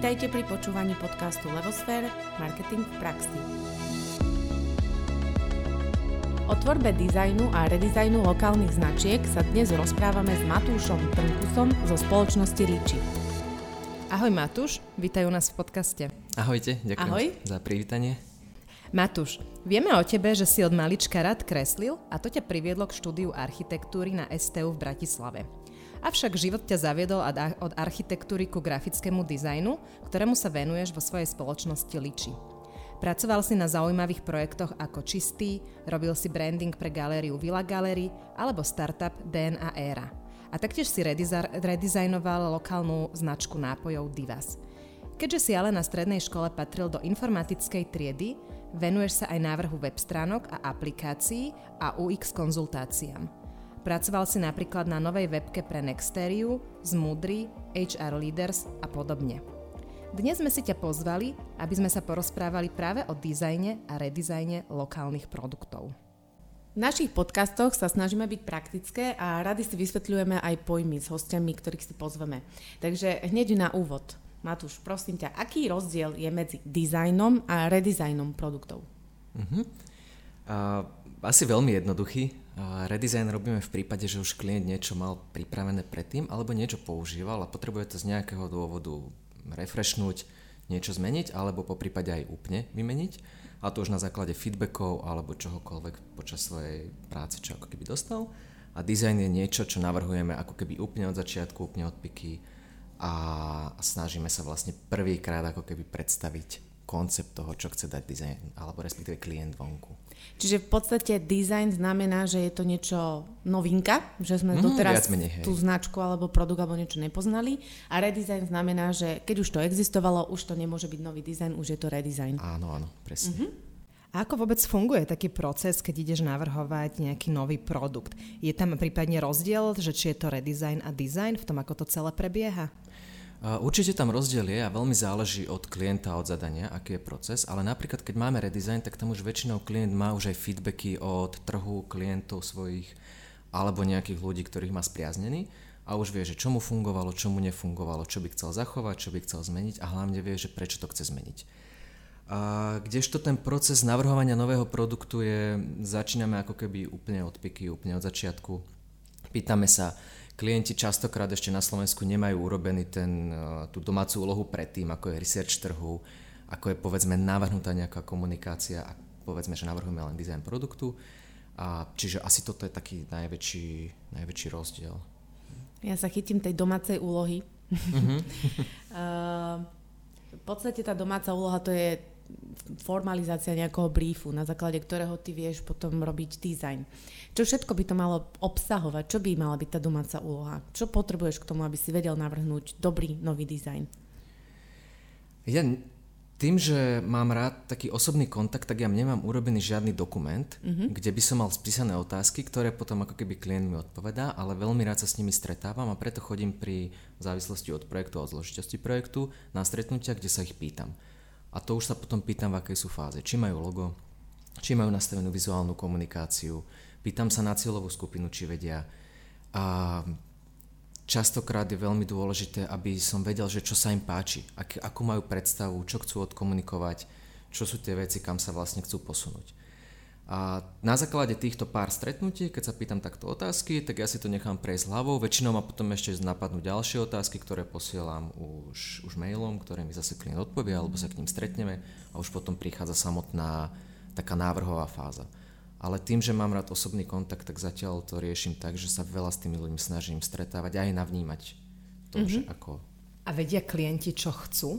Vítajte pri počúvaní podcastu Levosfér – Marketing v praxi. O tvorbe dizajnu a redizajnu lokálnych značiek sa dnes rozprávame s Matúšom Trnkusom zo spoločnosti Liči. Ahoj Matúš, vítajú nás v podcaste. Ahojte, ďakujem Ahoj. za privítanie. Matúš, vieme o tebe, že si od malička rád kreslil a to ťa priviedlo k štúdiu architektúry na STU v Bratislave. Avšak život ťa zaviedol od architektúry ku grafickému dizajnu, ktorému sa venuješ vo svojej spoločnosti Liči. Pracoval si na zaujímavých projektoch ako Čistý, robil si branding pre galériu Villa Gallery alebo startup DNA Era. A taktiež si redizajnoval lokálnu značku nápojov Divas. Keďže si ale na strednej škole patril do informatickej triedy, venuješ sa aj návrhu web stránok a aplikácií a UX konzultáciám. Pracoval si napríklad na novej webke pre Nexteriu, Zmudry, HR Leaders a podobne. Dnes sme si ťa pozvali, aby sme sa porozprávali práve o dizajne a redizajne lokálnych produktov. V našich podcastoch sa snažíme byť praktické a rady si vysvetľujeme aj pojmy s hostiami, ktorých si pozveme. Takže hneď na úvod. Matúš, prosím ťa, aký rozdiel je medzi dizajnom a redizajnom produktov? Uh-huh. Uh, asi veľmi jednoduchý. Redesign robíme v prípade, že už klient niečo mal pripravené predtým alebo niečo používal a potrebuje to z nejakého dôvodu refreshnúť, niečo zmeniť alebo po prípade aj úplne vymeniť. A to už na základe feedbackov alebo čohokoľvek počas svojej práce, čo ako keby dostal. A design je niečo, čo navrhujeme ako keby úplne od začiatku, úplne od piky a snažíme sa vlastne prvýkrát ako keby predstaviť koncept toho, čo chce dať design, alebo respektíve klient vonku. Čiže v podstate design znamená, že je to niečo novinka, že sme mm, doteraz menej, tú značku alebo produkt alebo niečo nepoznali a redesign znamená, že keď už to existovalo, už to nemôže byť nový dizajn, už je to redesign. Áno, áno, presne. Mm-hmm. A ako vôbec funguje taký proces, keď ideš navrhovať nejaký nový produkt? Je tam prípadne rozdiel, že či je to redesign a design v tom, ako to celé prebieha? Určite tam rozdiel je a veľmi záleží od klienta, od zadania, aký je proces, ale napríklad keď máme redesign, tak tam už väčšinou klient má už aj feedbacky od trhu klientov svojich alebo nejakých ľudí, ktorých má spriaznený a už vie, že čo mu fungovalo, čo mu nefungovalo, čo by chcel zachovať, čo by chcel zmeniť a hlavne vie, že prečo to chce zmeniť. A kdežto ten proces navrhovania nového produktu je, začíname ako keby úplne od piky, úplne od začiatku. Pýtame sa, klienti častokrát ešte na Slovensku nemajú urobený ten, eh, tú domácu úlohu predtým, ako je research trhu, ako je povedzme navrhnutá nejaká komunikácia a povedzme, že navrhujeme len dizajn produktu. A čiže asi toto je taký najväčší, najväčší rozdiel. Ja sa chytím tej domácej úlohy. Mm-hmm. v podstate tá domáca úloha to je formalizácia nejakého briefu, na základe ktorého ty vieš potom robiť dizajn. Čo všetko by to malo obsahovať? Čo by mala byť tá domáca úloha? Čo potrebuješ k tomu, aby si vedel navrhnúť dobrý nový dizajn? Ja tým, že mám rád taký osobný kontakt, tak ja nemám urobený žiadny dokument, mm-hmm. kde by som mal spísané otázky, ktoré potom ako keby klient mi odpovedá, ale veľmi rád sa s nimi stretávam a preto chodím pri v závislosti od projektu a od zložitosti projektu na stretnutia, kde sa ich pýtam. A to už sa potom pýtam, v akej sú fáze. Či majú logo, či majú nastavenú vizuálnu komunikáciu, pýtam sa na cieľovú skupinu, či vedia. A častokrát je veľmi dôležité, aby som vedel, že čo sa im páči, ak, akú majú predstavu, čo chcú odkomunikovať, čo sú tie veci, kam sa vlastne chcú posunúť. A na základe týchto pár stretnutí, keď sa pýtam takto otázky, tak ja si to nechám prejsť hlavou. Väčšinou ma potom ešte napadnú ďalšie otázky, ktoré posielam už, už mailom, ktoré mi zase klient odpovie, alebo sa k ním stretneme a už potom prichádza samotná taká návrhová fáza. Ale tým, že mám rád osobný kontakt, tak zatiaľ to riešim tak, že sa veľa s tými ľuďmi snažím stretávať a aj navnímať to, mm-hmm. že ako... A vedia klienti, čo chcú?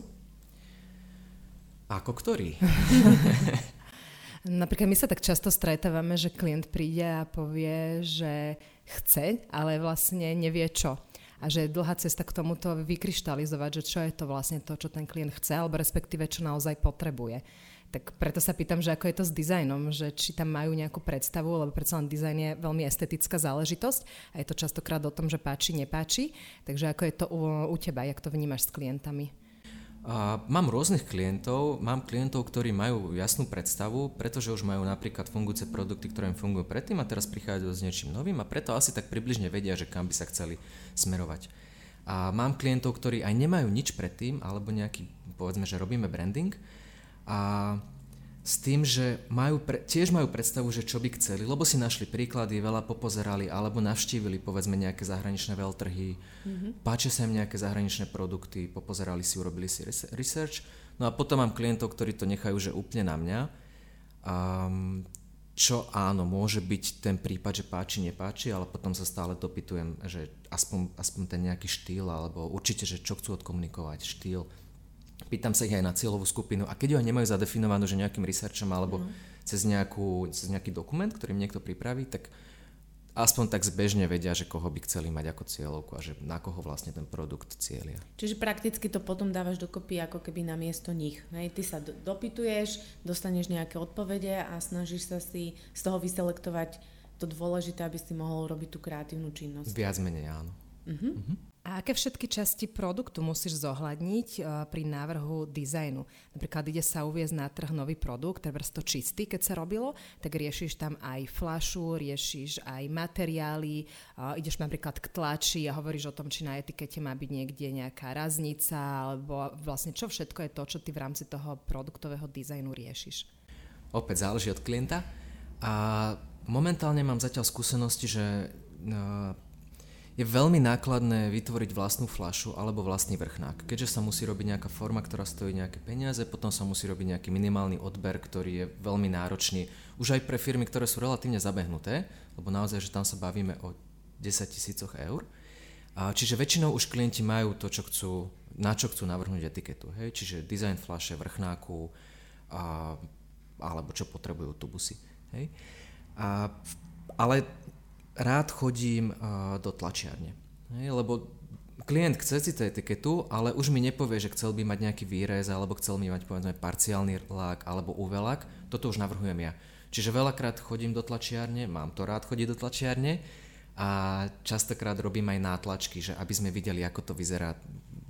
Ako ktorý? Napríklad my sa tak často stretávame, že klient príde a povie, že chce, ale vlastne nevie čo. A že je dlhá cesta k tomuto vykryštalizovať, že čo je to vlastne to, čo ten klient chce, alebo respektíve čo naozaj potrebuje. Tak preto sa pýtam, že ako je to s dizajnom, že či tam majú nejakú predstavu, lebo predsa len dizajn je veľmi estetická záležitosť a je to častokrát o tom, že páči, nepáči. Takže ako je to u, u teba, jak to vnímaš s klientami? Mám rôznych klientov, mám klientov, ktorí majú jasnú predstavu, pretože už majú napríklad fungujúce produkty, ktoré im fungujú predtým a teraz prichádzajú s niečím novým a preto asi tak približne vedia, že kam by sa chceli smerovať. A mám klientov, ktorí aj nemajú nič predtým, alebo nejaký, povedzme, že robíme branding a s tým, že majú pre, tiež majú predstavu, že čo by chceli, lebo si našli príklady, veľa popozerali, alebo navštívili povedzme nejaké zahraničné veľtrhy, mm-hmm. páčia sa im nejaké zahraničné produkty, popozerali si, urobili si research. No a potom mám klientov, ktorí to nechajú, že úplne na mňa. Um, čo áno, môže byť ten prípad, že páči, nepáči, ale potom sa stále dopytujem, že aspoň, aspoň ten nejaký štýl, alebo určite, že čo chcú odkomunikovať, štýl, pýtam sa ich aj na cieľovú skupinu a keď aj nemajú zadefinovanú, že nejakým researchom alebo mm. cez, nejakú, cez nejaký dokument, ktorým niekto pripraví, tak aspoň tak zbežne vedia, že koho by chceli mať ako cieľovku a že na koho vlastne ten produkt cieľia. Čiže prakticky to potom dávaš dokopy ako keby na miesto nich. Hej? Ty sa do, dopytuješ, dostaneš nejaké odpovede a snažíš sa si z toho vyselektovať to dôležité, aby si mohol robiť tú kreatívnu činnosť. Viac menej áno. Uh-huh. Uh-huh. A aké všetky časti produktu musíš zohľadniť uh, pri návrhu dizajnu? Napríklad ide sa uviezť na trh nový produkt, treba to čistý, keď sa robilo, tak riešiš tam aj flašu, riešiš aj materiály, uh, ideš napríklad k tlači a hovoríš o tom, či na etikete má byť niekde nejaká raznica, alebo vlastne čo všetko je to, čo ty v rámci toho produktového dizajnu riešiš? Opäť záleží od klienta. A momentálne mám zatiaľ skúsenosti, že uh, je veľmi nákladné vytvoriť vlastnú flašu alebo vlastný vrchnák. Keďže sa musí robiť nejaká forma, ktorá stojí nejaké peniaze, potom sa musí robiť nejaký minimálny odber, ktorý je veľmi náročný už aj pre firmy, ktoré sú relatívne zabehnuté, lebo naozaj, že tam sa bavíme o 10 tisícoch eur. Čiže väčšinou už klienti majú to, čo chcú, na čo chcú navrhnúť etiketu. Hej? Čiže design flaše, vrchnáku, a, alebo čo potrebujú tubusy. Hej? A, ale rád chodím do tlačiarne. Lebo klient chce si tú etiketu, ale už mi nepovie, že chcel by mať nejaký výrez, alebo chcel by mať povedzme parciálny lák alebo UV lák. Toto už navrhujem ja. Čiže veľakrát chodím do tlačiarne, mám to rád chodiť do tlačiarne a častokrát robím aj nátlačky, že aby sme videli, ako to vyzerá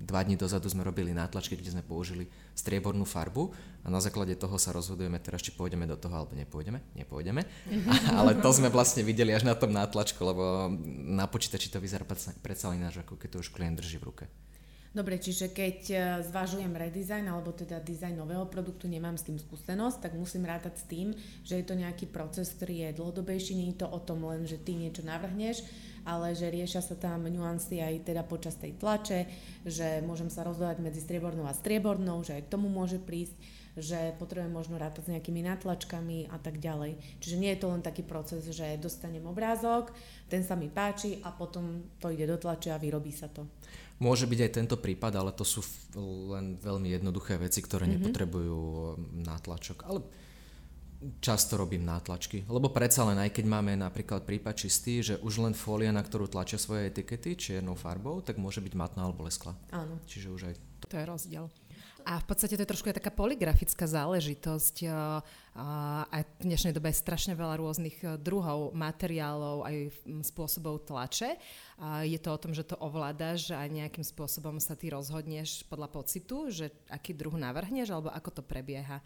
dva dní dozadu sme robili nátlačky, kde sme použili striebornú farbu a na základe toho sa rozhodujeme teraz, či pôjdeme do toho alebo nepôjdeme. Nepôjdeme. Ale to sme vlastne videli až na tom nátlačku, lebo na počítači to vyzerá predsa len ináč, ako keď to už klient drží v ruke. Dobre, čiže keď e, zvažujem redesign alebo teda dizajn nového produktu, nemám s tým skúsenosť, tak musím rátať s tým, že je to nejaký proces, ktorý je dlhodobejší, nie je to o tom len, že ty niečo navrhneš, ale že riešia sa tam nuancy aj teda počas tej tlače, že môžem sa rozhodovať medzi striebornou a striebornou, že aj k tomu môže prísť, že potrebujem možno rátať s nejakými natlačkami a tak ďalej. Čiže nie je to len taký proces, že dostanem obrázok, ten sa mi páči a potom to ide do tlače a vyrobí sa to. Môže byť aj tento prípad, ale to sú len veľmi jednoduché veci, ktoré mm-hmm. nepotrebujú nátlačok. Ale často robím nátlačky, lebo predsa len aj keď máme napríklad prípad čistý, že už len fólia, na ktorú tlačia svoje etikety čiernou farbou, tak môže byť matná alebo lesklá. Áno. Čiže už aj to. To je rozdiel. A v podstate to je trošku aj taká poligrafická záležitosť. A v dnešnej dobe je strašne veľa rôznych druhov materiálov aj spôsobov tlače. A je to o tom, že to ovládaš a nejakým spôsobom sa ty rozhodneš podľa pocitu, že aký druh navrhneš alebo ako to prebieha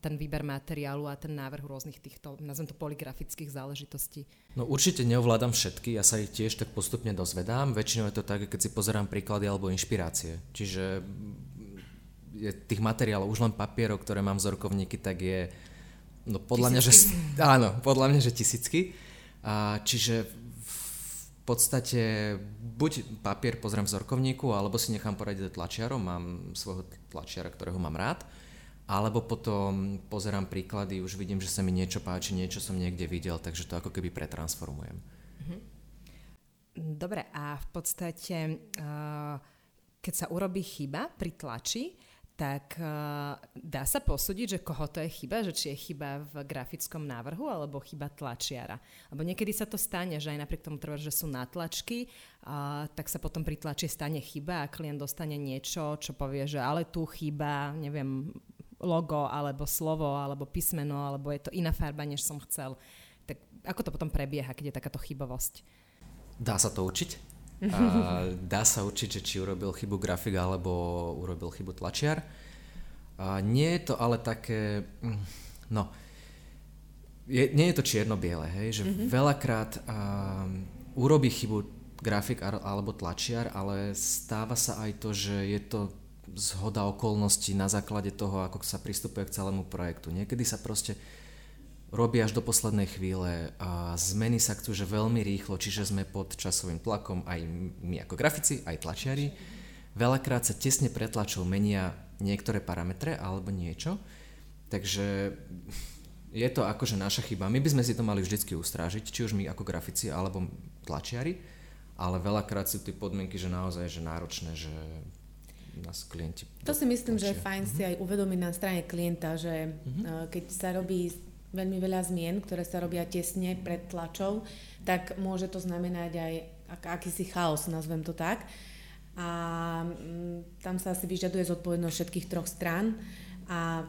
ten výber materiálu a ten návrh rôznych týchto, nazvem to poligrafických záležitostí? No určite neovládam všetky, ja sa ich tiež tak postupne dozvedám. Väčšinou je to tak, keď si pozerám príklady alebo inšpirácie. Čiže tých materiálov, už len papierov, ktoré mám vzorkovníky, tak je no podľa tisícky. mňa, že áno, podľa mňa, že tisícky. A, čiže v podstate buď papier pozriem v vzorkovníku, alebo si nechám poradiť tlačiarom, mám svojho tlačiara, ktorého mám rád alebo potom pozerám príklady, už vidím, že sa mi niečo páči, niečo som niekde videl, takže to ako keby pretransformujem. Mhm. Dobre, a v podstate, eh, keď sa urobí chyba pri tlači, tak uh, dá sa posúdiť, že koho to je chyba, že či je chyba v grafickom návrhu alebo chyba tlačiara. Lebo niekedy sa to stane, že aj napriek tomu trvá, že sú natlačky, uh, tak sa potom pri tlači stane chyba a klient dostane niečo, čo povie, že ale tu chyba, neviem, logo, alebo slovo, alebo písmeno, alebo je to iná farba, než som chcel. Tak ako to potom prebieha, keď je takáto chybovosť? Dá sa to učiť. A dá sa učiť, že či urobil chybu grafik alebo urobil chybu tlačiar. A nie je to ale také, mm, no, je, nie je to čierno-biele, hej, že mm-hmm. veľakrát um, urobí chybu grafik alebo tlačiar, ale stáva sa aj to, že je to zhoda okolností na základe toho, ako sa pristupuje k celému projektu. Niekedy sa proste robí až do poslednej chvíle a zmeny sa chcú, že veľmi rýchlo, čiže sme pod časovým tlakom aj my ako grafici, aj tlačiari. Veľakrát sa tesne pretlačou menia niektoré parametre alebo niečo, takže je to akože naša chyba. My by sme si to mali vždycky ustrážiť, či už my ako grafici alebo tlačiari, ale veľakrát sú tie podmienky, že naozaj že náročné, že nás klienti... To si myslím, tlačia. že je fajn si mhm. aj uvedomiť na strane klienta, že uh-huh. keď sa robí veľmi veľa zmien, ktoré sa robia tesne pred tlačou, tak môže to znamenať aj ak, akýsi chaos, nazvem to tak. A mm, tam sa asi vyžaduje zodpovednosť všetkých troch strán a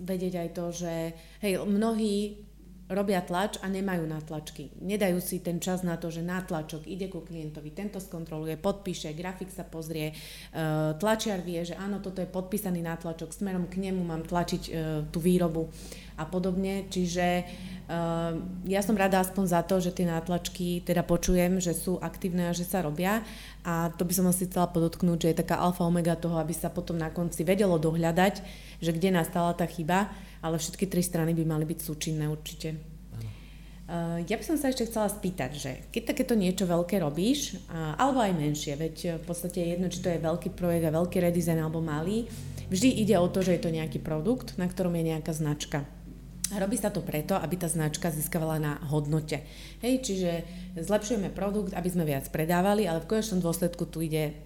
vedieť aj to, že hej, mnohí robia tlač a nemajú nátlačky. Nedajú si ten čas na to, že nátlačok ide ku klientovi, tento skontroluje, podpíše, grafik sa pozrie, uh, tlačiar vie, že áno, toto je podpísaný nátlačok, smerom k nemu mám tlačiť uh, tú výrobu a podobne. Čiže uh, ja som rada aspoň za to, že tie nátlačky teda počujem, že sú aktívne a že sa robia a to by som asi chcela podotknúť, že je taká alfa omega toho, aby sa potom na konci vedelo dohľadať, že kde nastala tá chyba ale všetky tri strany by mali byť súčinné určite. Uh, ja by som sa ešte chcela spýtať, že keď takéto niečo veľké robíš, alebo aj menšie, veď v podstate je jedno, či to je veľký projekt a veľký redesign alebo malý, vždy ide o to, že je to nejaký produkt, na ktorom je nejaká značka. A robí sa to preto, aby tá značka získavala na hodnote. Hej, čiže zlepšujeme produkt, aby sme viac predávali, ale v konečnom dôsledku tu ide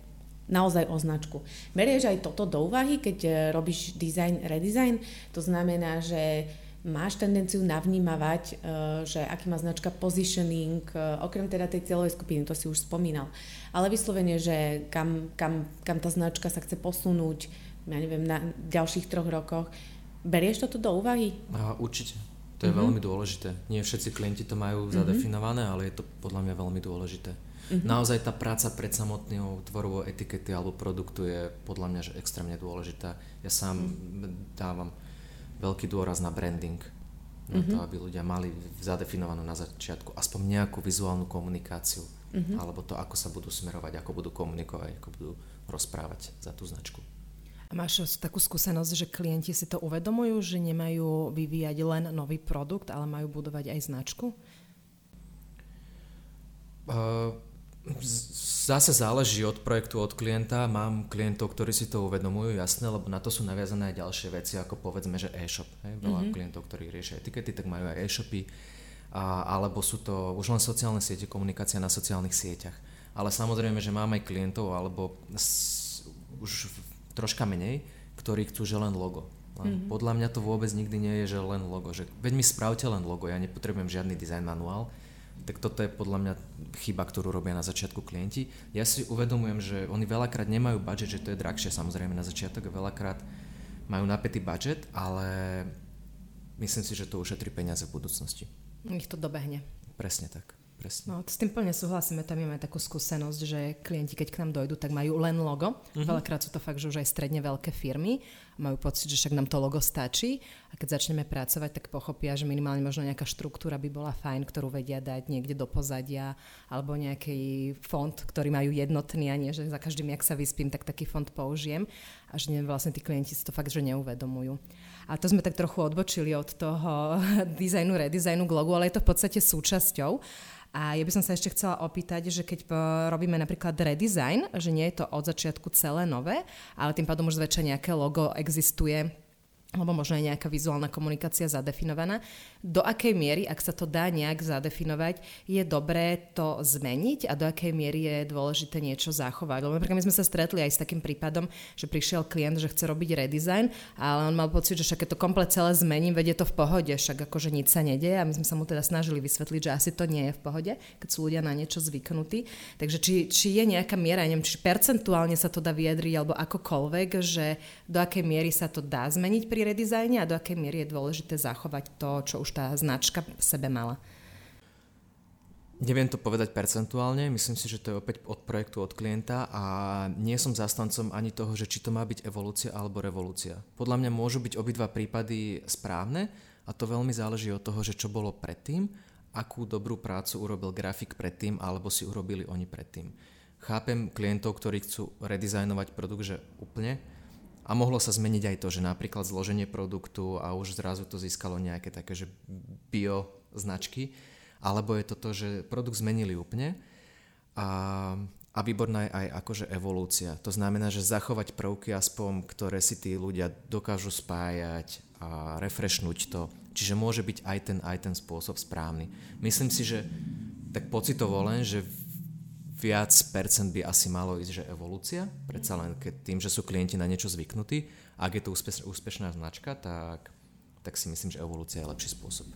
naozaj o značku. Berieš aj toto do úvahy, keď e, robíš design, redesign? To znamená, že máš tendenciu navnímavať, e, že aký má značka positioning, e, okrem teda tej cieľovej skupiny, to si už spomínal. Ale vyslovene, že kam, kam, kam tá značka sa chce posunúť, ja neviem, na ďalších troch rokoch. Berieš toto do úvahy? A, určite. To je mm-hmm. veľmi dôležité. Nie všetci klienti to majú mm-hmm. zadefinované, ale je to podľa mňa veľmi dôležité. Mm-hmm. Naozaj tá práca pred samotnou tvorbou etikety alebo produktu je podľa mňa že extrémne dôležitá. Ja sám mm-hmm. dávam veľký dôraz na branding. Na mm-hmm. to, aby ľudia mali zadefinovanú na začiatku aspoň nejakú vizuálnu komunikáciu. Mm-hmm. Alebo to, ako sa budú smerovať, ako budú komunikovať, ako budú rozprávať za tú značku. A máš takú skúsenosť, že klienti si to uvedomujú, že nemajú vyvíjať len nový produkt, ale majú budovať aj značku? Uh, Zase záleží od projektu, od klienta. Mám klientov, ktorí si to uvedomujú, jasné, lebo na to sú naviazané aj ďalšie veci, ako povedzme, že e-shop. Hej? Veľa mm-hmm. klientov, ktorí riešia etikety, tak majú aj e-shopy. A, alebo sú to už len sociálne siete, komunikácia na sociálnych sieťach. Ale samozrejme, že mám aj klientov, alebo s, už troška menej, ktorí chcú, že len logo. Len mm-hmm. Podľa mňa to vôbec nikdy nie je, že len logo. Že, veď mi spravte len logo, ja nepotrebujem žiadny design manuál tak toto je podľa mňa chyba, ktorú robia na začiatku klienti. Ja si uvedomujem, že oni veľakrát nemajú budget, že to je drahšie samozrejme na začiatok, veľakrát majú napätý budget, ale myslím si, že to ušetrí peniaze v budúcnosti. Ich to dobehne. Presne tak. Presne. No, s tým plne súhlasíme, tam máme takú skúsenosť, že klienti, keď k nám dojdú, tak majú len logo. Uh-huh. Veľakrát sú to fakt, že už aj stredne veľké firmy majú pocit, že však nám to logo stačí a keď začneme pracovať, tak pochopia, že minimálne možno nejaká štruktúra by bola fajn, ktorú vedia dať niekde do pozadia alebo nejaký font, ktorý majú jednotný a nie, že za každým, jak sa vyspím, tak taký font použijem a že vlastne tí klienti si to fakt, že neuvedomujú. A to sme tak trochu odbočili od toho dizajnu, redesignu k logu, ale je to v podstate súčasťou. A ja by som sa ešte chcela opýtať, že keď robíme napríklad redesign, že nie je to od začiatku celé nové, ale tým pádom už zväčša nejaké logo existuje alebo možno aj nejaká vizuálna komunikácia zadefinovaná. Do akej miery, ak sa to dá nejak zadefinovať, je dobré to zmeniť a do akej miery je dôležité niečo zachovať. Lebo napríklad my sme sa stretli aj s takým prípadom, že prišiel klient, že chce robiť redesign, ale on mal pocit, že však keď to komplet celé zmením, vedie to v pohode, však akože nič sa nedieje a my sme sa mu teda snažili vysvetliť, že asi to nie je v pohode, keď sú ľudia na niečo zvyknutí. Takže či, či je nejaká miera, neviem, či percentuálne sa to dá vyjadriť alebo akokoľvek, že do akej miery sa to dá zmeniť pri redizajne a do akej miery je dôležité zachovať to, čo už tá značka v sebe mala? Neviem to povedať percentuálne, myslím si, že to je opäť od projektu, od klienta a nie som zastancom ani toho, že či to má byť evolúcia alebo revolúcia. Podľa mňa môžu byť obidva prípady správne a to veľmi záleží od toho, že čo bolo predtým akú dobrú prácu urobil grafik predtým, alebo si urobili oni predtým. Chápem klientov, ktorí chcú redizajnovať produkt, že úplne, a mohlo sa zmeniť aj to, že napríklad zloženie produktu a už zrazu to získalo nejaké také, že bio značky, alebo je to to, že produkt zmenili úplne a, a výborná je aj akože evolúcia. To znamená, že zachovať prvky aspoň, ktoré si tí ľudia dokážu spájať a refreshnúť to. Čiže môže byť aj ten, aj ten spôsob správny. Myslím si, že tak pocitovo len, že viac percent by asi malo ísť, že evolúcia, predsa len keď tým, že sú klienti na niečo zvyknutí, ak je to úspeš, úspešná značka, tak, tak si myslím, že evolúcia je lepší spôsob.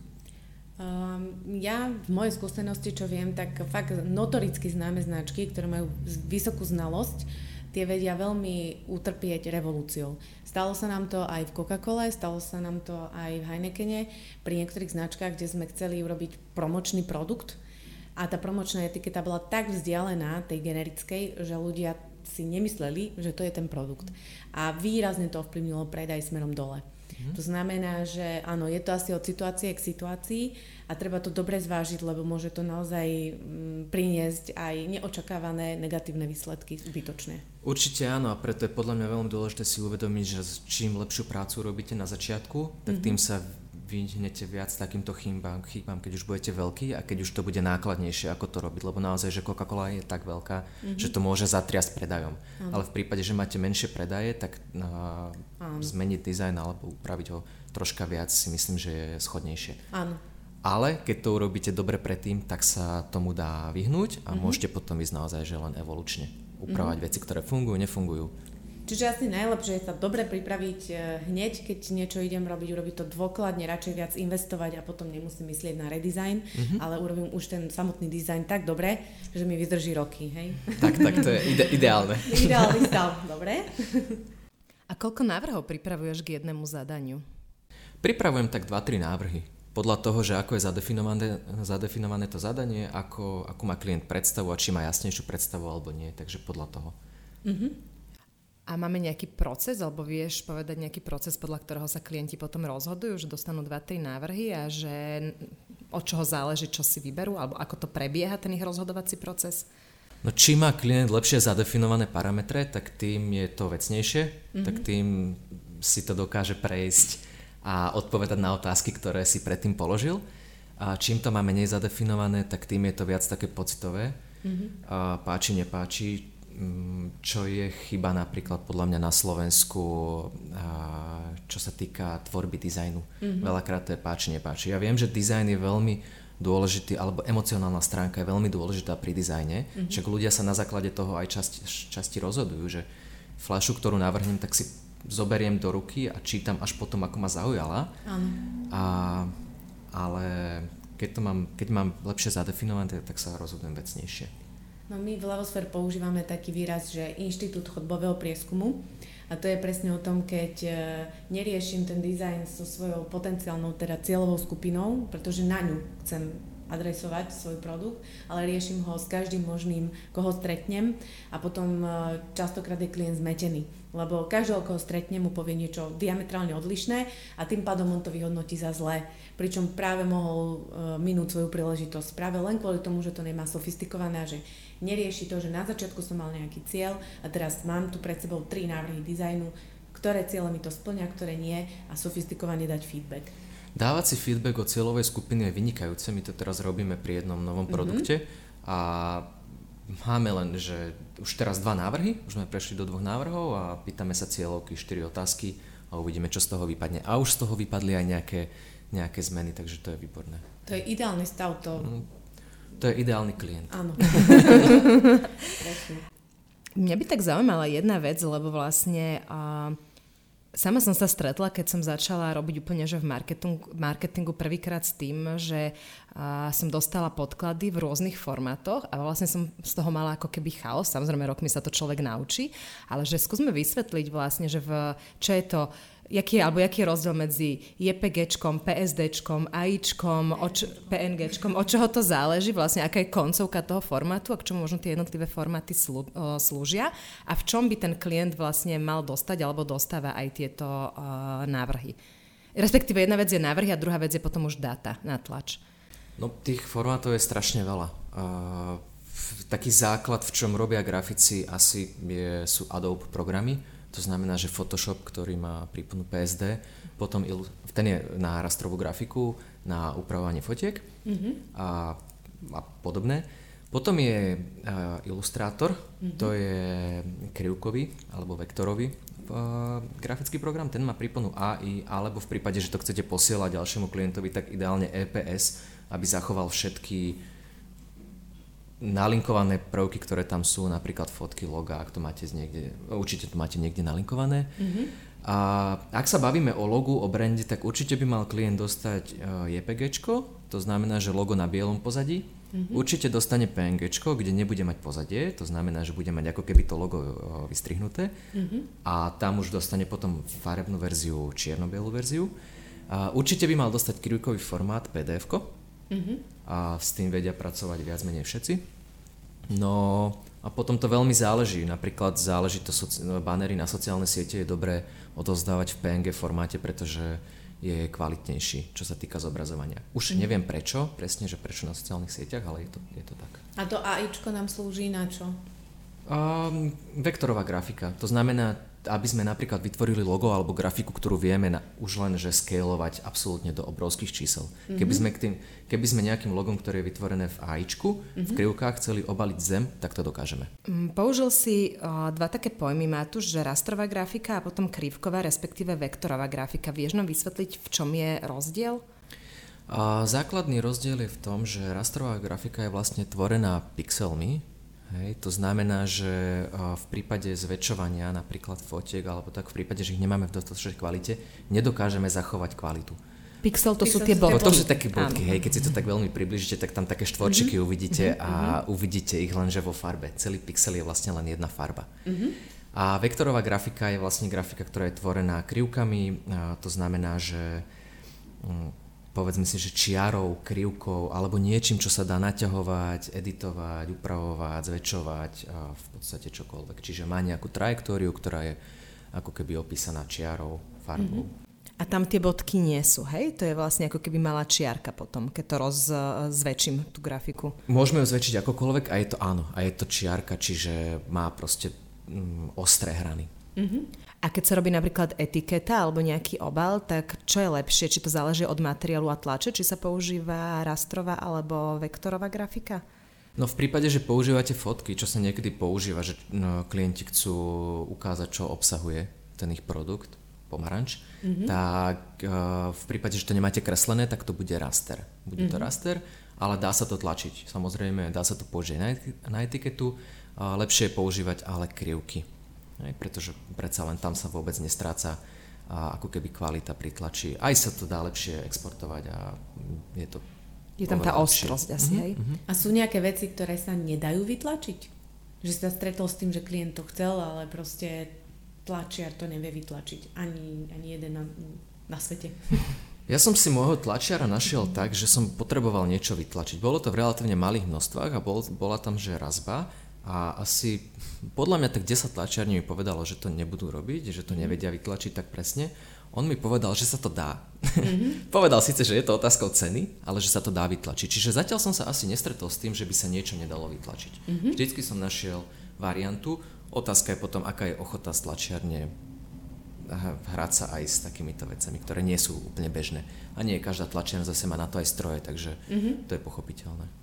Um, ja v mojej skúsenosti, čo viem, tak fakt notoricky známe značky, ktoré majú vysokú znalosť, tie vedia veľmi utrpieť revolúciou. Stalo sa nám to aj v Coca-Cole, stalo sa nám to aj v Heinekene, pri niektorých značkách, kde sme chceli urobiť promočný produkt, a tá promočná etiketa bola tak vzdialená tej generickej, že ľudia si nemysleli, že to je ten produkt. A výrazne to ovplyvnilo predaj smerom dole. Mm. To znamená, že áno, je to asi od situácie k situácii a treba to dobre zvážiť, lebo môže to naozaj mm, priniesť aj neočakávané negatívne výsledky zbytočné. Určite áno a preto je podľa mňa veľmi dôležité si uvedomiť, že čím lepšiu prácu robíte na začiatku, tak tým sa vyhnete viac takýmto chybám, chybám, keď už budete veľký a keď už to bude nákladnejšie, ako to robiť, lebo naozaj, že Coca-Cola je tak veľká, mm-hmm. že to môže zatriasť predajom. Mm. Ale v prípade, že máte menšie predaje, tak uh, zmeniť dizajn alebo upraviť ho troška viac si myslím, že je schodnejšie. Áno. Ale keď to urobíte dobre predtým, tak sa tomu dá vyhnúť a mm-hmm. môžete potom ísť naozaj že len evolučne. Upravať mm-hmm. veci, ktoré fungujú, nefungujú Čiže asi najlepšie je sa dobre pripraviť e, hneď, keď niečo idem robiť, urobiť to dôkladne, radšej viac investovať a potom nemusím myslieť na redesign, mm-hmm. ale urobím už ten samotný dizajn tak dobre, že mi vydrží roky, hej? Tak, tak, to je ide- ideálne. Ideálny stav, dobre. A koľko návrhov pripravuješ k jednému zadaniu? Pripravujem tak 2-3 návrhy. Podľa toho, že ako je zadefinované, zadefinované to zadanie, ako, ako má klient predstavu a či má jasnejšiu predstavu alebo nie. Takže podľa toho. Mm-hmm. A máme nejaký proces, alebo vieš povedať nejaký proces, podľa ktorého sa klienti potom rozhodujú, že dostanú 2-3 návrhy a že od čoho záleží, čo si vyberú, alebo ako to prebieha ten ich rozhodovací proces? No čím má klient lepšie zadefinované parametre, tak tým je to vecnejšie, mm-hmm. tak tým si to dokáže prejsť a odpovedať na otázky, ktoré si predtým položil. A čím to má menej zadefinované, tak tým je to viac také pocitové. Mm-hmm. A páči, nepáči, čo je chyba napríklad podľa mňa na Slovensku, čo sa týka tvorby dizajnu. Mm-hmm. Veľakrát to je páči, nepáči. Ja viem, že dizajn je veľmi dôležitý, alebo emocionálna stránka je veľmi dôležitá pri dizajne, mm-hmm. však ľudia sa na základe toho aj časti, časti rozhodujú, že fľašu, ktorú navrhnem, tak si zoberiem do ruky a čítam až potom, ako ma zaujala. A, ale keď, to mám, keď mám lepšie zadefinované, tak sa rozhodujem vecnejšie. No my v Lavosfer používame taký výraz, že Inštitút chodbového prieskumu. A to je presne o tom, keď e, neriešim ten dizajn so svojou potenciálnou, teda cieľovou skupinou, pretože na ňu chcem adresovať svoj produkt, ale riešim ho s každým možným, koho stretnem a potom e, častokrát je klient zmetený, lebo každého, koho stretnem, mu povie niečo diametrálne odlišné a tým pádom on to vyhodnotí za zlé, pričom práve mohol e, minúť svoju príležitosť práve len kvôli tomu, že to nemá sofistikované že nerieši to, že na začiatku som mal nejaký cieľ a teraz mám tu pred sebou tri návrhy dizajnu, ktoré ciele mi to splňa, ktoré nie a sofistikovane dať feedback. Dávať si feedback od cieľovej skupiny je vynikajúce. My to teraz robíme pri jednom novom mm-hmm. produkte a máme len, že už teraz dva návrhy, už sme prešli do dvoch návrhov a pýtame sa cieľovky, štyri otázky a uvidíme, čo z toho vypadne. A už z toho vypadli aj nejaké, nejaké zmeny, takže to je výborné. To je ideálny stav, to... Mm, to je ideálny klient. Áno. Mňa by tak zaujímala jedna vec, lebo vlastne uh, Sama som sa stretla, keď som začala robiť úplne že v marketingu, marketingu prvýkrát s tým, že a, som dostala podklady v rôznych formátoch a vlastne som z toho mala ako keby chaos. Samozrejme, rokmi sa to človek naučí, ale že skúsme vysvetliť vlastne, že v, čo je to jaký je, alebo jaký je rozdiel medzi JPGčkom, PSDčkom, AIčkom, oč, PNGčkom, od čoho to záleží, vlastne aká je koncovka toho formátu a k čomu možno tie jednotlivé formáty slú, o, slúžia a v čom by ten klient vlastne mal dostať alebo dostáva aj tieto o, návrhy. Respektíve jedna vec je návrhy a druhá vec je potom už data na tlač. No tých formátov je strašne veľa. Uh, taký základ, v čom robia grafici, asi je, sú Adobe programy. To znamená, že Photoshop, ktorý má príponu PSD, potom ten je na rastrovú grafiku, na upravovanie fotiek mm-hmm. a, a podobné. Potom je uh, Illustrator, mm-hmm. to je krivkový alebo vektorový uh, grafický program, ten má príponu AI, alebo v prípade, že to chcete posielať ďalšiemu klientovi, tak ideálne EPS, aby zachoval všetky nalinkované prvky, ktoré tam sú, napríklad fotky, loga, ak to máte niekde, určite to máte niekde nalinkované. Mm-hmm. A ak sa bavíme o logu, o brande, tak určite by mal klient dostať uh, JPG, to znamená, že logo na bielom pozadí. Mm-hmm. Určite dostane PNG, kde nebude mať pozadie, to znamená, že bude mať ako keby to logo uh, vystrihnuté. Mm-hmm. A tam už dostane potom farebnú verziu, čierno-bielú verziu. Uh, určite by mal dostať krivkový formát pdf mm-hmm a s tým vedia pracovať viac menej všetci. No a potom to veľmi záleží. Napríklad záleží to, soci- banery na sociálne siete je dobré odozdávať v PNG formáte, pretože je kvalitnejší, čo sa týka zobrazovania. Už mm. neviem prečo, presne, že prečo na sociálnych sieťach, ale je to, je to tak. A to AIčko nám slúži na čo? Um, vektorová grafika. To znamená, aby sme napríklad vytvorili logo alebo grafiku, ktorú vieme na, už len že scalovať absolútne do obrovských čísel. Mm-hmm. Keby, sme k tým, keby sme nejakým logom, ktoré je vytvorené v AIčku, mm-hmm. v mhm. krivkách chceli obaliť zem, tak to dokážeme. Mm, použil si uh, dva také pojmy, Matúš, že rastrová grafika a potom krivková, respektíve vektorová grafika. Vieš nám vysvetliť, v čom je rozdiel? A základný rozdiel je v tom, že rastrová grafika je vlastne tvorená pixelmi, Hej, to znamená, že v prípade zväčšovania napríklad fotiek alebo tak v prípade, že ich nemáme v dostatočnej kvalite, nedokážeme zachovať kvalitu. Pixel to Pixel sú tie bodky. To sú také bodky, hej, keď si to tak veľmi približíte, tak tam také štvorčiky mm-hmm. uvidíte mm-hmm. a mhm. uvidíte ich lenže vo farbe. Celý pixel je vlastne len jedna farba. Mm-hmm. A vektorová grafika je vlastne grafika, ktorá je tvorená krivkami, to znamená, že mm, povedzme si, že čiarou, krivkou alebo niečím, čo sa dá naťahovať, editovať, upravovať, zväčšovať a v podstate čokoľvek. Čiže má nejakú trajektóriu, ktorá je ako keby opísaná čiarou, farbou. Mm-hmm. A tam tie bodky nie sú, hej? To je vlastne ako keby malá čiarka potom, keď to roz, zväčším tú grafiku. Môžeme ju zväčšiť akokoľvek a je to áno, a je to čiarka, čiže má proste mm, ostré hrany. Mm-hmm. A keď sa robí napríklad etiketa alebo nejaký obal, tak čo je lepšie? Či to záleží od materiálu a tlače? Či sa používa rastrová alebo vektorová grafika? No v prípade, že používate fotky, čo sa niekedy používa, že no, klienti chcú ukázať, čo obsahuje ten ich produkt, pomaranč, mm-hmm. tak uh, v prípade, že to nemáte kreslené, tak to bude raster. Bude mm-hmm. to mhm. raster, ale dá sa to tlačiť. Samozrejme, dá sa to použiť na, na etiketu, uh, lepšie je používať ale krivky Hej, pretože predsa len tam sa vôbec nestráca a ako keby kvalita pri tlači. Aj sa to dá lepšie exportovať a je to Je tam tá ostrosť asi, mm-hmm. hej? Mhm. A sú nejaké veci, ktoré sa nedajú vytlačiť? Že sa stretol s tým, že klient to chcel, ale proste tlačiar to nevie vytlačiť. Ani, ani jeden na, na svete. Ja som si môjho tlačiara našiel tak, že som potreboval niečo vytlačiť. Bolo to v relatívne malých množstvách a bol, bola tam že razba a asi, podľa mňa tak 10 tlačiarní mi povedalo, že to nebudú robiť, že to mhm. nevedia vytlačiť tak presne. On mi povedal, že sa to dá. Mm-hmm. povedal síce, že je to otázkou ceny, ale že sa to dá vytlačiť. Čiže zatiaľ som sa asi nestretol s tým, že by sa niečo nedalo vytlačiť. Mm-hmm. Vždycky som našiel variantu. Otázka je potom, aká je ochota z tlačiarne hrať sa aj s takýmito vecami, ktoré nie sú úplne bežné. A nie každá tlačiarna zase má na to aj stroje, takže mm-hmm. to je pochopiteľné.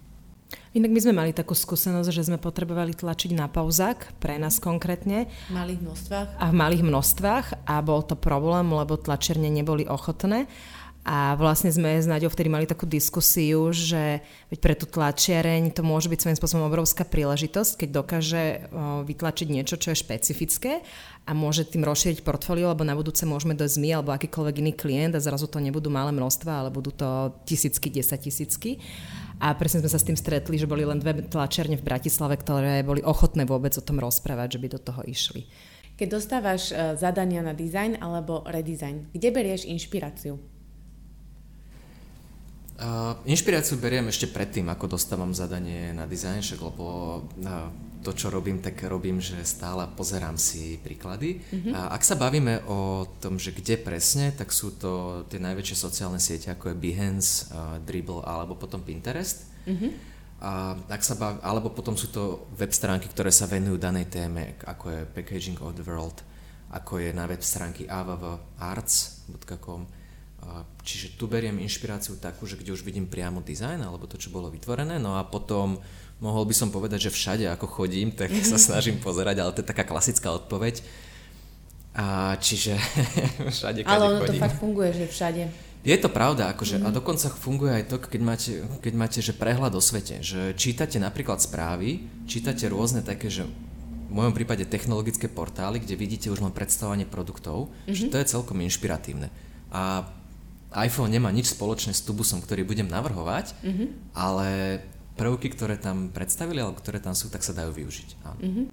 Inak my sme mali takú skúsenosť, že sme potrebovali tlačiť na pauzák, pre nás konkrétne. V malých množstvách. A v malých množstvách a bol to problém, lebo tlačerne neboli ochotné. A vlastne sme s Naďou vtedy mali takú diskusiu, že veď pre tú tlačiareň to môže byť svojím spôsobom obrovská príležitosť, keď dokáže vytlačiť niečo, čo je špecifické a môže tým rozšíriť portfólio, lebo na budúce môžeme dojsť my alebo akýkoľvek iný klient a zrazu to nebudú malé množstva, ale budú to tisícky, desaťtisícky. A presne sme sa s tým stretli, že boli len dve tlačiarne v Bratislave, ktoré boli ochotné vôbec o tom rozprávať, že by do toho išli. Keď dostávaš e, zadania na design alebo redesign, kde berieš inšpiráciu? Uh, inšpiráciu beriem ešte predtým, ako dostávam zadanie na design, však lebo uh, to, čo robím, tak robím, že stále pozerám si príklady. Mm-hmm. A ak sa bavíme o tom, že kde presne, tak sú to tie najväčšie sociálne siete, ako je Behance, uh, Dribble alebo potom Pinterest. Mm-hmm. A ak sa bav, alebo potom sú to web stránky, ktoré sa venujú danej téme, ako je Packaging of the World, ako je na web stránky avvarts.com. Čiže tu beriem inšpiráciu takú, že kde už vidím priamo dizajn alebo to, čo bolo vytvorené, no a potom Mohol by som povedať, že všade ako chodím, tak sa snažím pozerať, ale to je taká klasická odpoveď. A čiže všade, Ale ono chodím. to fakt funguje, že všade. Je to pravda, akože, mm. a dokonca funguje aj to, keď máte, keď máte že prehľad o svete, že čítate napríklad správy, čítate rôzne také, že v mojom prípade technologické portály, kde vidíte už len predstavovanie produktov, mm-hmm. že mhm. to je celkom inšpiratívne. A iPhone nemá nič spoločné s tubusom, ktorý budem navrhovať, mm-hmm. ale prvky, ktoré tam predstavili, alebo ktoré tam sú, tak sa dajú využiť. Mm-hmm.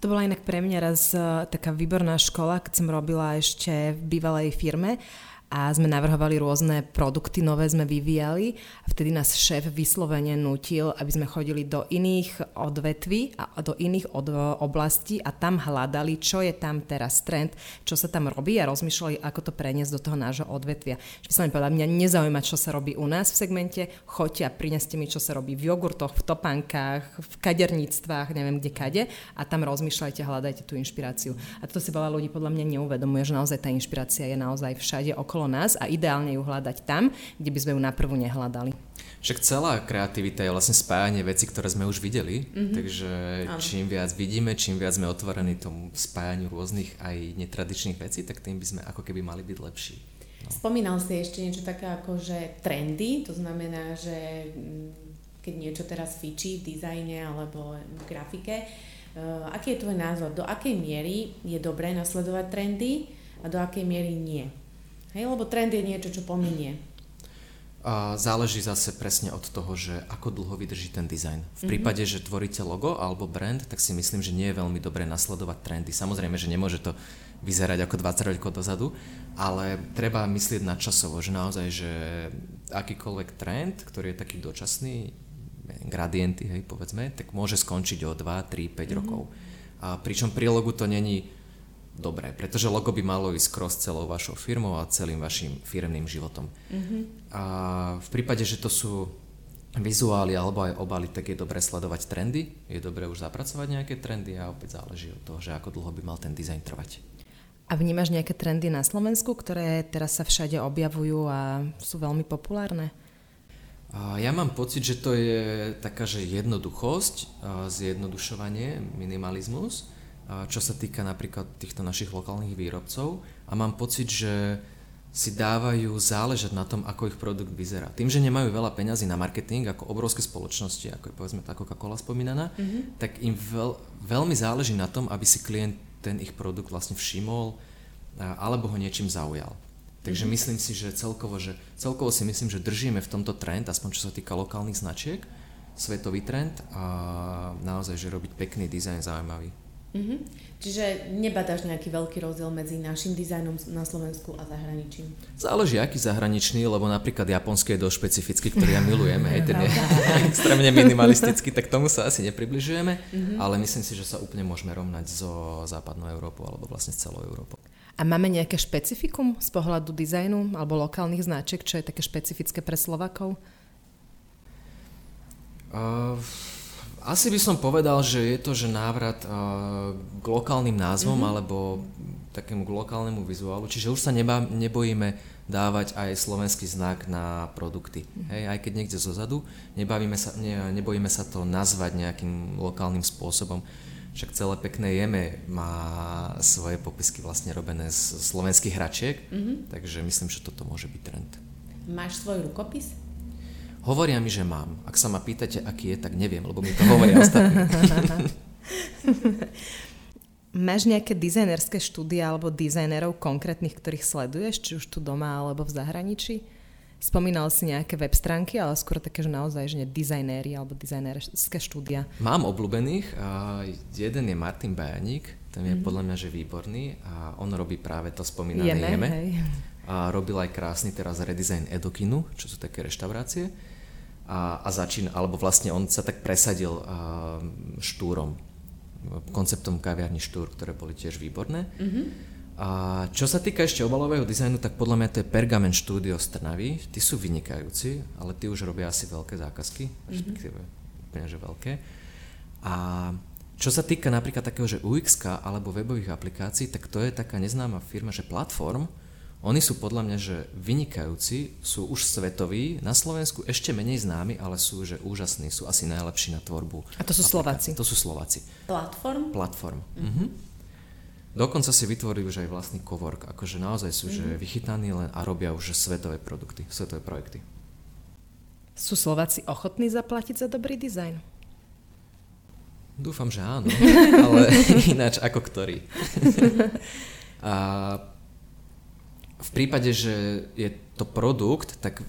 To bola inak pre mňa raz uh, taká výborná škola, keď som robila ešte v bývalej firme a sme navrhovali rôzne produkty, nové sme vyvíjali vtedy nás šéf vyslovene nutil, aby sme chodili do iných odvetví a do iných od, oblastí a tam hľadali, čo je tam teraz trend, čo sa tam robí a rozmýšľali, ako to preniesť do toho nášho odvetvia. Že som povedala, mňa nezaujíma, čo sa robí u nás v segmente, choďte a prineste mi, čo sa robí v jogurtoch, v topankách, v kaderníctvách, neviem kde kade a tam rozmýšľajte, hľadajte tú inšpiráciu. A to si veľa ľudí podľa mňa neuvedomuje, že naozaj tá inšpirácia je naozaj všade okolo okolo nás a ideálne ju hľadať tam, kde by sme ju naprvu nehľadali. Však celá kreativita je vlastne spájanie veci, ktoré sme už videli, mm-hmm. takže Áno. čím viac vidíme, čím viac sme otvorení tomu spájaniu rôznych aj netradičných vecí, tak tým by sme ako keby mali byť lepší. No. Spomínal si ešte niečo také ako, že trendy, to znamená, že mm, keď niečo teraz fičí v dizajne alebo v grafike, uh, aký je tvoj názor? Do akej miery je dobré nasledovať trendy a do akej miery nie? Hej, lebo trend je niečo, čo pominie. A záleží zase presne od toho, že ako dlho vydrží ten dizajn. V mm-hmm. prípade, že tvoríte logo alebo brand, tak si myslím, že nie je veľmi dobré nasledovať trendy. Samozrejme, že nemôže to vyzerať ako 20 rokov dozadu, ale treba myslieť na časovo, že naozaj, že akýkoľvek trend, ktorý je taký dočasný, gradienty, hej, povedzme, tak môže skončiť o 2, 3, 5 mm-hmm. rokov. A pričom pri logu to není dobré, pretože logo by malo ísť cross celou vašou firmou a celým vašim firmným životom. Mm-hmm. A v prípade, že to sú vizuály alebo aj obaly, tak je dobré sledovať trendy, je dobré už zapracovať nejaké trendy a opäť záleží od toho, že ako dlho by mal ten dizajn trvať. A vnímaš nejaké trendy na Slovensku, ktoré teraz sa všade objavujú a sú veľmi populárne? Ja mám pocit, že to je taká, že jednoduchosť, zjednodušovanie, minimalizmus čo sa týka napríklad týchto našich lokálnych výrobcov a mám pocit, že si dávajú záležať na tom, ako ich produkt vyzerá. Tým, že nemajú veľa peňazí na marketing, ako obrovské spoločnosti, ako je povedzme tá Coca-Cola spomínaná, mm-hmm. tak im veľ, veľmi záleží na tom, aby si klient ten ich produkt vlastne všimol alebo ho niečím zaujal. Takže mm-hmm. myslím si, že celkovo, že celkovo si myslím, že držíme v tomto trend, aspoň čo sa týka lokálnych značiek, svetový trend a naozaj, že robiť pekný dizajn zaujímavý. Mm-hmm. Čiže nebadáš nejaký veľký rozdiel medzi našim dizajnom na Slovensku a zahraničím? Záleží aký zahraničný, lebo napríklad japonský je dosť špecifický, ktorý ja milujem, hej, ten je extrémne minimalistický, tak tomu sa asi nepribližujeme, mm-hmm. ale myslím si, že sa úplne môžeme rovnať so západnou Európou alebo vlastne s celou Európou. A máme nejaké špecifikum z pohľadu dizajnu alebo lokálnych značiek, čo je také špecifické pre Slovakov? Uh, asi by som povedal, že je to, že návrat uh, k lokálnym názvom mm-hmm. alebo takému k lokálnemu vizuálu, čiže už sa neba, nebojíme dávať aj slovenský znak na produkty. Mm-hmm. Hej, aj keď niekde zozadu, nebavíme sa, ne, nebojíme sa to nazvať nejakým lokálnym spôsobom. Však celé pekné jeme má svoje popisky vlastne robené z slovenských hračiek, mm-hmm. takže myslím, že toto môže byť trend. Máš svoj rukopis? Hovoria mi, že mám. Ak sa ma pýtate, aký je, tak neviem, lebo mi to hovoria ostatní. Máš nejaké dizajnerské štúdie alebo dizajnerov konkrétnych, ktorých sleduješ, či už tu doma alebo v zahraničí? Spomínal si nejaké web stránky, ale skôr také, že naozaj, že dizajnéri alebo dizajnerské štúdia. Mám obľúbených. jeden je Martin Bajaník, ten je mm. podľa mňa že výborný a on robí práve to spomínané Jeme. Jeme. Hej. A robil aj krásny teraz redesign Edokinu, čo sú také reštaurácie a, a začína, alebo vlastne on sa tak presadil štúrom. konceptom kaviarni Štúr, ktoré boli tiež výborné. Mm-hmm. A čo sa týka ešte obalového dizajnu, tak podľa mňa to je Pergamen Studio z Trnavy. Tí sú vynikajúci, ale tí už robia asi veľké zákazky, mm-hmm. respektíve úplne že veľké. A čo sa týka napríklad takého, že UX alebo webových aplikácií, tak to je taká neznáma firma, že Platform, oni sú podľa mňa, že vynikajúci, sú už svetoví, na Slovensku ešte menej známi, ale sú že úžasní, sú asi najlepší na tvorbu. A to sú Slováci? To sú Slováci. Platform? Platform. Mm-hmm. Mm-hmm. Dokonca si vytvorili už aj vlastný cowork, akože naozaj sú mm-hmm. že mhm. vychytaní len a robia už svetové produkty, svetové projekty. Sú Slováci ochotní zaplatiť za dobrý dizajn? Dúfam, že áno, ale ináč ako ktorý. a v prípade, že je to produkt, tak e,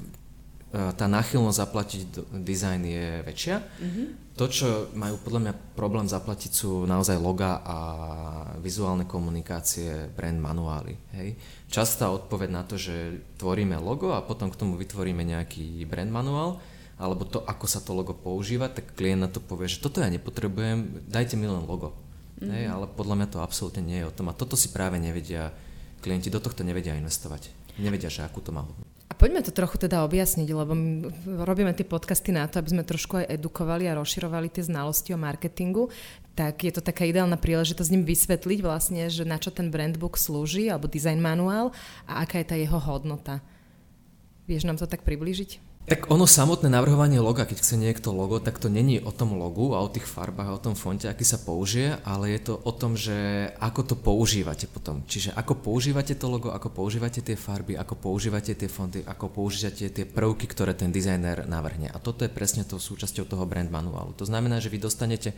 tá náchylnosť zaplatiť dizajn je väčšia. Mm-hmm. To, čo majú podľa mňa problém zaplatiť sú naozaj loga a vizuálne komunikácie, brand manuály. Hej. Častá odpoveď na to, že tvoríme logo a potom k tomu vytvoríme nejaký brand manuál, alebo to, ako sa to logo používa, tak klient na to povie, že toto ja nepotrebujem, dajte mi len logo. Mm-hmm. Hej, ale podľa mňa to absolútne nie je o tom. A toto si práve nevedia klienti do tohto nevedia investovať. Nevedia, že akú to má hodnotu. A poďme to trochu teda objasniť, lebo robíme tie podcasty na to, aby sme trošku aj edukovali a rozširovali tie znalosti o marketingu, tak je to taká ideálna príležitosť ním vysvetliť vlastne, že na čo ten brandbook slúži, alebo design manuál a aká je tá jeho hodnota. Vieš nám to tak priblížiť? Tak ono samotné navrhovanie loga, keď chce niekto logo, tak to není o tom logu a o tých farbách a o tom fonte, aký sa použije, ale je to o tom, že ako to používate potom. Čiže ako používate to logo, ako používate tie farby, ako používate tie fonty, ako používate tie prvky, ktoré ten dizajner navrhne. A toto je presne to súčasťou toho brand manuálu. To znamená, že vy dostanete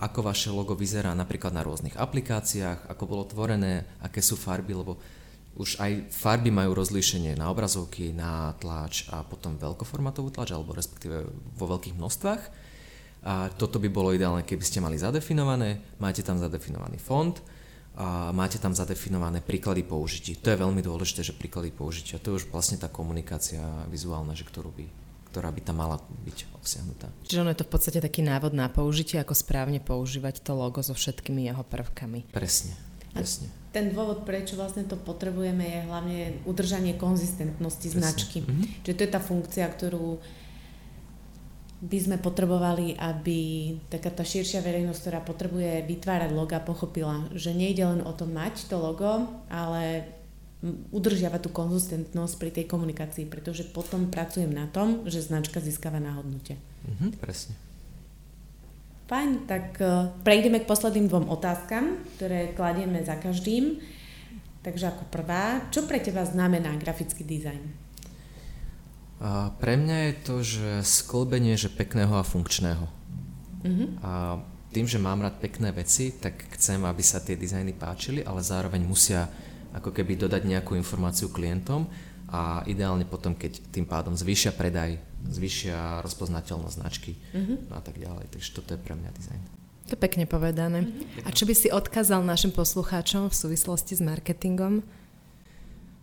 ako vaše logo vyzerá napríklad na rôznych aplikáciách, ako bolo tvorené, aké sú farby, lebo už aj farby majú rozlíšenie na obrazovky, na tlač a potom veľkoformátovú tlač, alebo respektíve vo veľkých množstvách. A toto by bolo ideálne, keby ste mali zadefinované, máte tam zadefinovaný fond, a máte tam zadefinované príklady použití. To je veľmi dôležité, že príklady použitia. To je už vlastne tá komunikácia vizuálna, že ktorú by, ktorá by tam mala byť obsiahnutá. Čiže ono je to v podstate taký návod na použitie, ako správne používať to logo so všetkými jeho prvkami. Presne, presne ten dôvod, prečo vlastne to potrebujeme, je hlavne udržanie konzistentnosti značky. Mm-hmm. Čiže to je tá funkcia, ktorú by sme potrebovali, aby taká tá širšia verejnosť, ktorá potrebuje vytvárať loga, pochopila, že nejde len o to mať to logo, ale udržiava tú konzistentnosť pri tej komunikácii, pretože potom pracujem na tom, že značka získava na hodnote. Mm-hmm, presne. Fajn, tak e, prejdeme k posledným dvom otázkam, ktoré kladieme za každým. Takže ako prvá, čo pre teba znamená grafický dizajn? A pre mňa je to, že sklbenie že pekného a funkčného. Uh-huh. A tým, že mám rád pekné veci, tak chcem, aby sa tie dizajny páčili, ale zároveň musia ako keby dodať nejakú informáciu klientom a ideálne potom, keď tým pádom zvýšia predaj, zvýšia rozpoznateľnosť značky mm-hmm. a tak ďalej. Takže toto je pre mňa dizajn. To je pekne povedané. Mm-hmm. A čo by si odkázal našim poslucháčom v súvislosti s marketingom?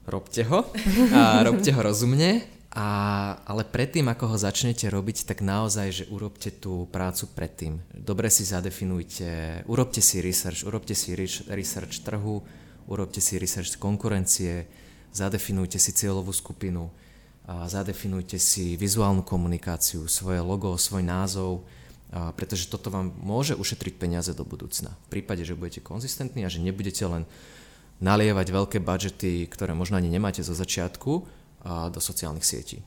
Robte ho a robte ho rozumne, a, ale predtým, ako ho začnete robiť, tak naozaj, že urobte tú prácu predtým. Dobre si zadefinujte, urobte si research, urobte si research trhu, urobte si research konkurencie, zadefinujte si cieľovú skupinu, zadefinujte si vizuálnu komunikáciu, svoje logo, svoj názov, pretože toto vám môže ušetriť peniaze do budúcna. V prípade, že budete konzistentní a že nebudete len nalievať veľké budžety, ktoré možno ani nemáte zo začiatku, do sociálnych sietí.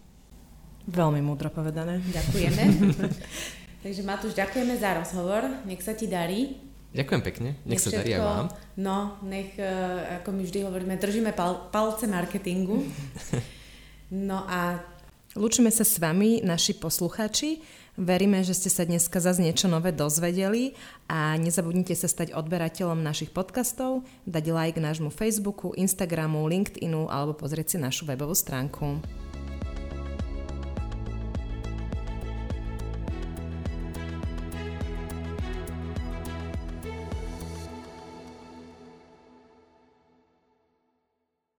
Veľmi múdro povedané. Ďakujeme. Takže Matúš, ďakujeme za rozhovor. Nech sa ti darí. Ďakujem pekne, nech, nech sa darí aj vám. No, nech, e, ako my vždy hovoríme, držíme pal, palce marketingu. No a... Lúčime sa s vami, naši poslucháči. Veríme, že ste sa dneska zase niečo nové dozvedeli a nezabudnite sa stať odberateľom našich podcastov, dať like nášmu Facebooku, Instagramu, LinkedInu alebo pozrieť si našu webovú stránku.